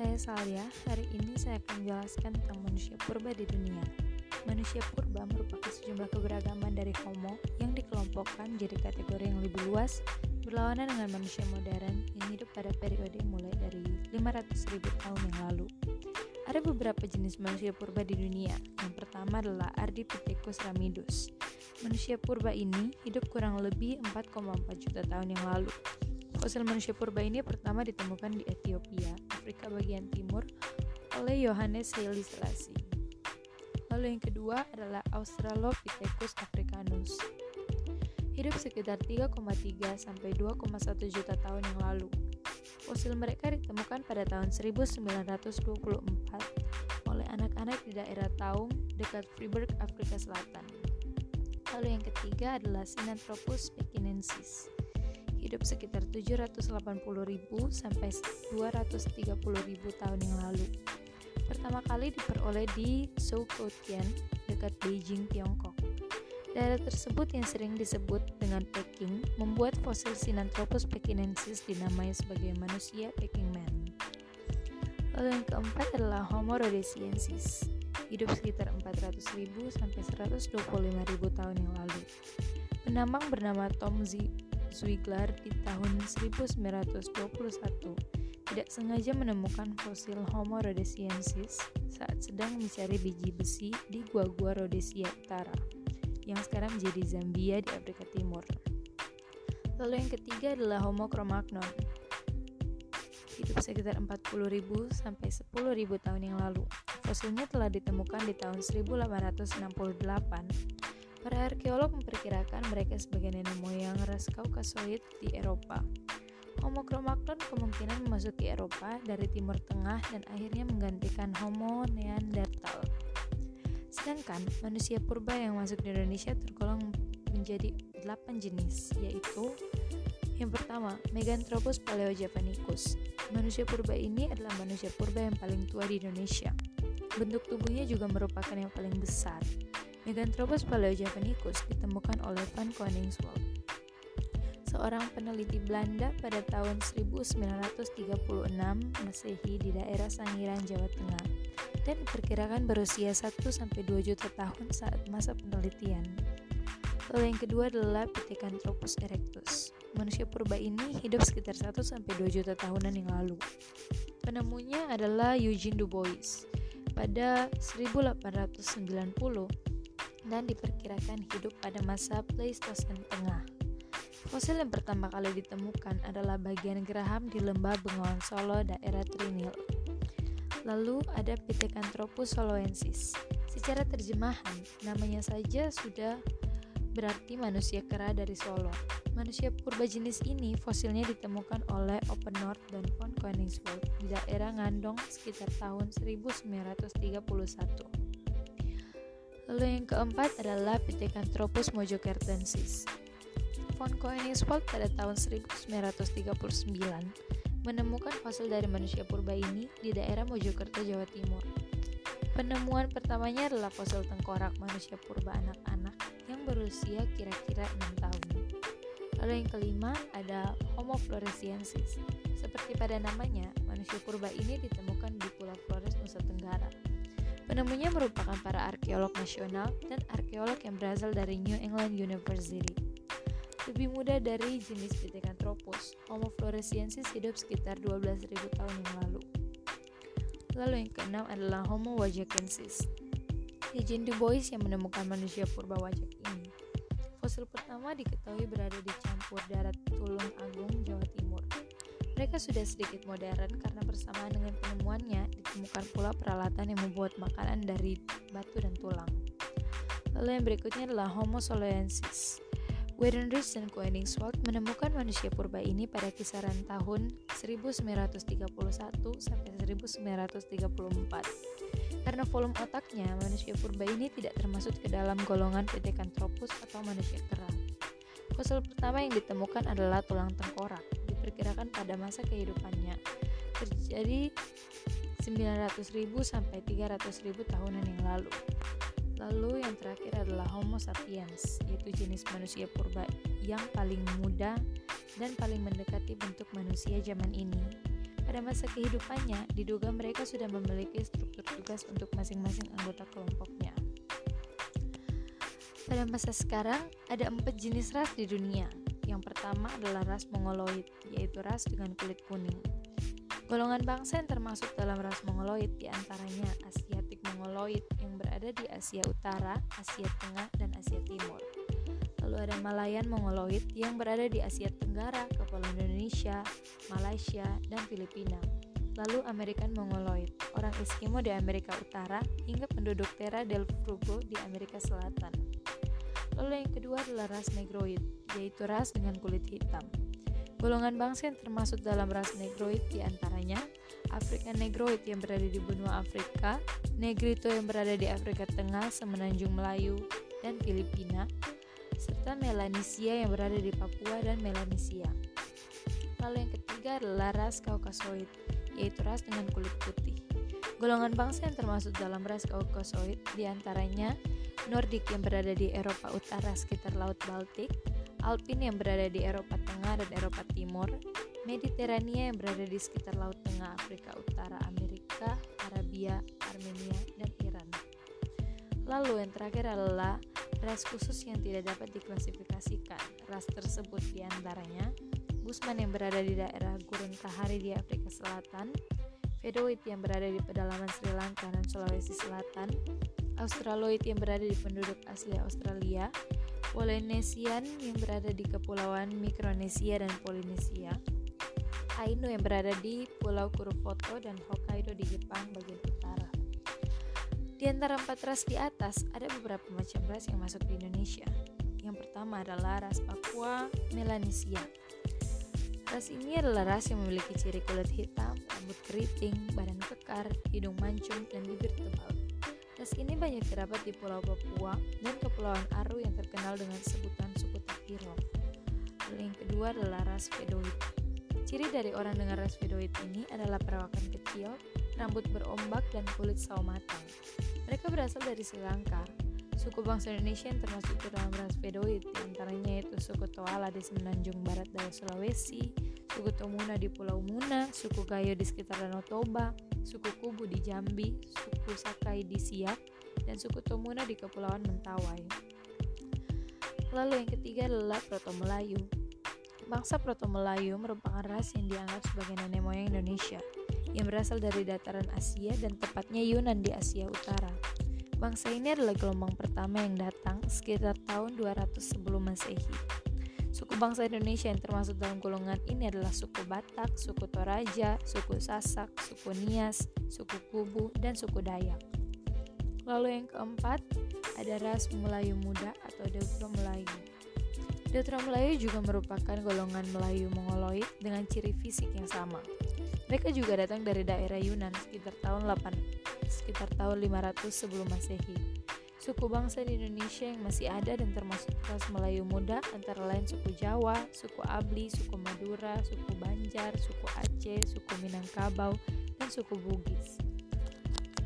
Saya Salia, hari ini saya akan menjelaskan tentang manusia purba di dunia. Manusia purba merupakan sejumlah keberagaman dari Homo yang dikelompokkan jadi kategori yang lebih luas berlawanan dengan manusia modern yang hidup pada periode mulai dari 500.000 tahun yang lalu. Ada beberapa jenis manusia purba di dunia. Yang pertama adalah Ardipithecus ramidus. Manusia purba ini hidup kurang lebih 4,4 juta tahun yang lalu. Fosil manusia purba ini pertama ditemukan di Ethiopia, Afrika bagian timur, oleh Johannes Haile Selassie. Lalu yang kedua adalah Australopithecus africanus. Hidup sekitar 3,3 sampai 2,1 juta tahun yang lalu. Fosil mereka ditemukan pada tahun 1924 oleh anak-anak di daerah Taung dekat Freiburg, Afrika Selatan. Lalu yang ketiga adalah Sinanthropus pekinensis hidup sekitar 780.000 sampai 230.000 tahun yang lalu. Pertama kali diperoleh di Zhoukoutian dekat Beijing, Tiongkok. Daerah tersebut yang sering disebut dengan Peking membuat fosil Sinanthropus pekinensis dinamai sebagai manusia Peking Man. Lalu yang keempat adalah Homo rhodesiensis, hidup sekitar 400.000 sampai 125.000 tahun yang lalu. Penambang bernama Tom Z Zwiglar di tahun 1921 tidak sengaja menemukan fosil Homo rhodesiensis saat sedang mencari biji besi di Gua-Gua Rhodesia Utara yang sekarang menjadi Zambia di Afrika Timur. Lalu yang ketiga adalah Homo cro-magnon. Hidup sekitar 40.000 sampai 10.000 tahun yang lalu. Fosilnya telah ditemukan di tahun 1868 Para arkeolog memperkirakan mereka sebagai nenek moyang ras Kaukasoid di Eropa. Homo cro-magnon kemungkinan memasuki Eropa dari Timur Tengah dan akhirnya menggantikan Homo neanderthal. Sedangkan manusia purba yang masuk di Indonesia tergolong menjadi 8 jenis, yaitu yang pertama, Meganthropus paleojavanicus. Manusia purba ini adalah manusia purba yang paling tua di Indonesia. Bentuk tubuhnya juga merupakan yang paling besar. Meganthropus paleojavanicus ditemukan oleh Van Koningswald, seorang peneliti Belanda pada tahun 1936 Masehi di daerah Sangiran, Jawa Tengah dan diperkirakan berusia 1-2 juta tahun saat masa penelitian. Lalu yang kedua adalah Pithecanthropus erectus. Manusia purba ini hidup sekitar 1-2 juta tahunan yang lalu. Penemunya adalah Eugene Dubois. Pada 1890, dan diperkirakan hidup pada masa Pleistosen Tengah. Fosil yang pertama kali ditemukan adalah bagian geraham di lembah Bengawan Solo, daerah Trinil. Lalu ada Pithecanthropus soloensis. Secara terjemahan, namanya saja sudah berarti manusia kera dari Solo. Manusia purba jenis ini fosilnya ditemukan oleh Open North dan von Koenigswald di daerah Ngandong sekitar tahun 1931. Lalu yang keempat adalah Pithecanthropus mojokertensis. Von Koenigswald pada tahun 1939 menemukan fosil dari manusia purba ini di daerah Mojokerto, Jawa Timur. Penemuan pertamanya adalah fosil tengkorak manusia purba anak-anak yang berusia kira-kira 6 tahun. Lalu yang kelima ada Homo floresiensis. Seperti pada namanya, manusia purba ini ditemukan di Pulau Flores, Nusa Tenggara. Penemunya merupakan para arkeolog nasional dan arkeolog yang berasal dari New England University. Lebih muda dari jenis Pithecanthropus, Homo floresiensis hidup sekitar 12.000 tahun yang lalu. Lalu yang keenam adalah Homo wajakensis. Eugene Du Bois yang menemukan manusia purba wajak ini. Fosil pertama diketahui berada di campur darat Tulung Agung, Jawa Timur. Mereka sudah sedikit modern karena bersamaan dengan penemuannya ditemukan pula peralatan yang membuat makanan dari batu dan tulang. Lalu yang berikutnya adalah Homo soloensis. Weidenreich dan Koenigswald menemukan manusia purba ini pada kisaran tahun 1931 sampai 1934. Karena volume otaknya, manusia purba ini tidak termasuk ke dalam golongan Pithecanthropus atau manusia kera. Fosil pertama yang ditemukan adalah tulang tengkorak diperkirakan pada masa kehidupannya terjadi 900.000 sampai 300.000 tahunan yang lalu. Lalu yang terakhir adalah Homo sapiens, yaitu jenis manusia purba yang paling muda dan paling mendekati bentuk manusia zaman ini. Pada masa kehidupannya, diduga mereka sudah memiliki struktur tugas untuk masing-masing anggota kelompoknya. Pada masa sekarang, ada empat jenis ras di dunia. Yang pertama adalah ras Mongoloid, yaitu ras dengan kulit kuning. Golongan bangsa yang termasuk dalam ras Mongoloid di antaranya Asiatik Mongoloid yang berada di Asia Utara, Asia Tengah, dan Asia Timur. Lalu ada Malayan Mongoloid yang berada di Asia Tenggara, Kepulauan Indonesia, Malaysia, dan Filipina. Lalu American Mongoloid, orang Eskimo di Amerika Utara, hingga penduduk Terra del Fuego di Amerika Selatan. Lalu yang kedua adalah ras Negroid, yaitu ras dengan kulit hitam. Golongan bangsa yang termasuk dalam ras Negroid di antaranya Afrika Negroid yang berada di benua Afrika, Negrito yang berada di Afrika Tengah, Semenanjung Melayu, dan Filipina, serta Melanesia yang berada di Papua dan Melanesia. Lalu yang ketiga adalah ras Kaukasoid, yaitu ras dengan kulit putih. Golongan bangsa yang termasuk dalam ras Kaukasoid di antaranya Nordik yang berada di Eropa Utara sekitar Laut Baltik, Alpin yang berada di Eropa Tengah dan Eropa Timur, Mediterania yang berada di sekitar Laut Tengah Afrika Utara, Amerika, Arabia, Armenia, dan Iran. Lalu yang terakhir adalah ras khusus yang tidak dapat diklasifikasikan. Ras tersebut di antaranya Gusman yang berada di daerah Gurun Kahari di Afrika Selatan, Fedoid yang berada di pedalaman Sri Lanka dan Sulawesi Selatan, Australoid yang berada di penduduk asli Australia, Polynesian yang berada di kepulauan Mikronesia dan Polinesia, Ainu yang berada di Pulau Kurufoto dan Hokkaido di Jepang bagian utara. Di antara empat ras di atas, ada beberapa macam ras yang masuk di Indonesia. Yang pertama adalah ras Papua Melanesia. Ras ini adalah ras yang memiliki ciri kulit hitam, rambut keriting, badan kekar, hidung mancung, dan bibir tebal. Ras ini banyak terdapat di Pulau Papua dan Kepulauan Aru yang terkenal dengan sebutan suku Tapiro. Yang kedua adalah ras Vedoid. Ciri dari orang dengan ras Vedoid ini adalah perawakan kecil, rambut berombak, dan kulit sawo matang. Mereka berasal dari Sri Lanka. Suku bangsa Indonesia yang termasuk ke dalam ras Vedoid, di antaranya yaitu suku Toala di semenanjung barat dari Sulawesi, suku Tomuna di Pulau Muna, suku Gayo di sekitar Danau Toba, suku Kubu di Jambi, suku Sakai di Siak, dan suku Tomuna di Kepulauan Mentawai. Lalu yang ketiga adalah Proto Melayu. Bangsa Proto Melayu merupakan ras yang dianggap sebagai nenek moyang Indonesia, yang berasal dari dataran Asia dan tepatnya Yunan di Asia Utara. Bangsa ini adalah gelombang pertama yang datang sekitar tahun 200 sebelum Masehi. Suku bangsa Indonesia yang termasuk dalam golongan ini adalah suku Batak, suku Toraja, suku Sasak, suku Nias, suku Kubu, dan suku Dayak. Lalu yang keempat, ada ras Melayu Muda atau Deutro Melayu. Deutro Melayu juga merupakan golongan Melayu Mongoloid dengan ciri fisik yang sama. Mereka juga datang dari daerah Yunan sekitar tahun 8 sekitar tahun 500 sebelum Masehi. Suku bangsa di Indonesia yang masih ada dan termasuk ras Melayu muda antara lain suku Jawa, suku Abli, suku Madura, suku Banjar, suku Aceh, suku Minangkabau, dan suku Bugis.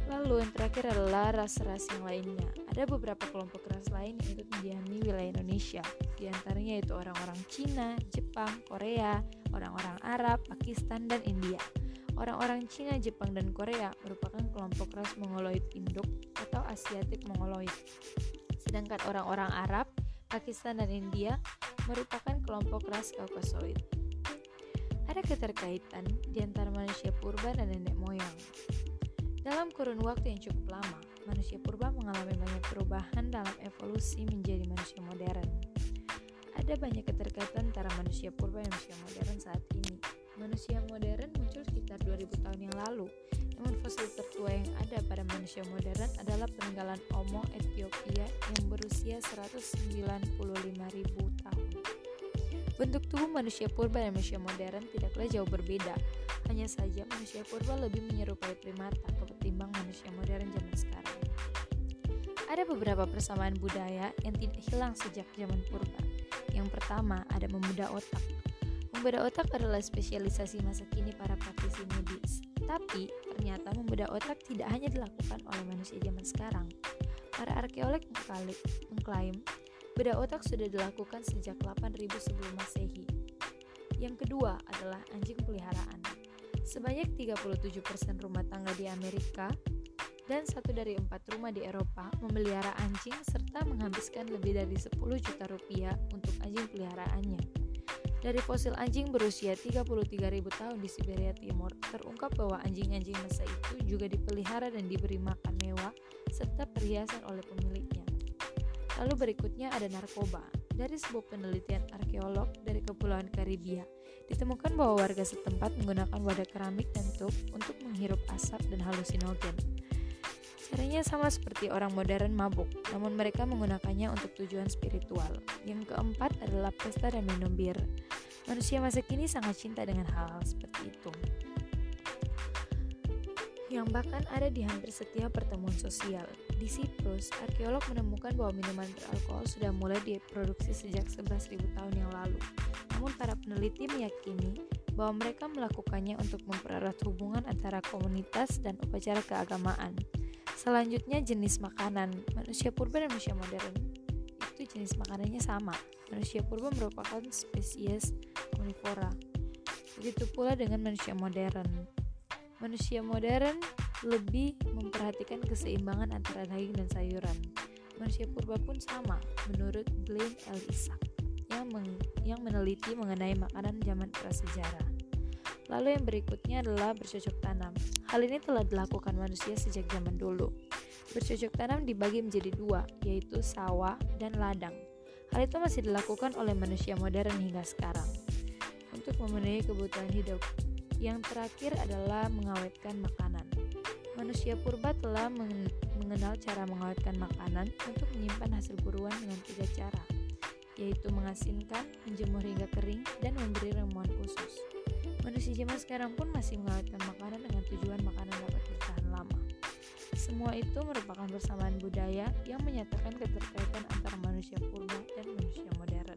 Lalu yang terakhir adalah ras-ras yang lainnya. Ada beberapa kelompok ras lain yang ikut mendiami wilayah Indonesia. Di antaranya yaitu orang-orang Cina, Jepang, Korea, orang-orang Arab, Pakistan, dan India. Orang-orang Cina, Jepang, dan Korea merupakan kelompok ras Mongoloid Induk atau Asiatik Mongoloid. Sedangkan orang-orang Arab, Pakistan, dan India merupakan kelompok ras Kaukasoid. Ada keterkaitan di antara manusia purba dan nenek moyang. Dalam kurun waktu yang cukup lama, manusia purba mengalami banyak perubahan dalam evolusi menjadi manusia modern. Ada banyak keterkaitan antara manusia purba dan manusia modern saat ini. Manusia modern muncul sekitar 2000 tahun yang lalu, namun fosil tertua yang ada pada manusia modern adalah peninggalan Homo Ethiopia yang berusia 195.000 tahun. Bentuk tubuh manusia purba dan manusia modern tidaklah jauh berbeda, hanya saja manusia purba lebih menyerupai primata ketimbang manusia modern zaman sekarang. Ada beberapa persamaan budaya yang tidak hilang sejak zaman purba. Yang pertama, ada memuda otak. Membedah otak adalah spesialisasi masa kini para praktisi medis. Tapi, ternyata membedah otak tidak hanya dilakukan oleh manusia zaman sekarang. Para arkeolog mengklaim bedah otak sudah dilakukan sejak 8000 sebelum Masehi. Yang kedua adalah anjing peliharaan. Sebanyak 37% rumah tangga di Amerika dan satu dari empat rumah di Eropa memelihara anjing serta menghabiskan lebih dari 10 juta rupiah untuk anjing peliharaannya. Dari fosil anjing berusia 33.000 tahun di Siberia Timur, terungkap bahwa anjing-anjing masa itu juga dipelihara dan diberi makan mewah serta perhiasan oleh pemiliknya. Lalu berikutnya ada narkoba. Dari sebuah penelitian arkeolog dari Kepulauan Karibia, ditemukan bahwa warga setempat menggunakan wadah keramik dan tub untuk menghirup asap dan halusinogen. Caranya sama seperti orang modern mabuk, namun mereka menggunakannya untuk tujuan spiritual. Yang keempat adalah pesta dan minum bir. Manusia masa kini sangat cinta dengan hal-hal seperti itu. Yang bahkan ada di hampir setiap pertemuan sosial. Di Siprus, arkeolog menemukan bahwa minuman beralkohol sudah mulai diproduksi sejak 11.000 tahun yang lalu. Namun para peneliti meyakini bahwa mereka melakukannya untuk mempererat hubungan antara komunitas dan upacara keagamaan. Selanjutnya jenis makanan. Manusia purba dan manusia modern itu jenis makanannya sama. Manusia purba merupakan spesies omnivora. Begitu pula dengan manusia modern. Manusia modern lebih memperhatikan keseimbangan antara daging dan sayuran. Manusia purba pun sama, menurut Glenn L. Isaac, yang, yang meneliti mengenai makanan zaman prasejarah. Lalu yang berikutnya adalah bercocok tanam. Hal ini telah dilakukan manusia sejak zaman dulu. Bercocok tanam dibagi menjadi dua, yaitu sawah dan ladang. Hal itu masih dilakukan oleh manusia modern hingga sekarang. Untuk memenuhi kebutuhan hidup, yang terakhir adalah mengawetkan makanan. Manusia purba telah mengenal cara mengawetkan makanan untuk menyimpan hasil buruan dengan tiga cara, yaitu mengasinkan, menjemur hingga kering, dan memberi ramuan khusus. Manusia zaman sekarang pun masih mengawetkan makanan dengan tujuan makanan dapat bertahan lama. Semua itu merupakan persamaan budaya yang menyatakan keterkaitan antara manusia purba dan manusia modern.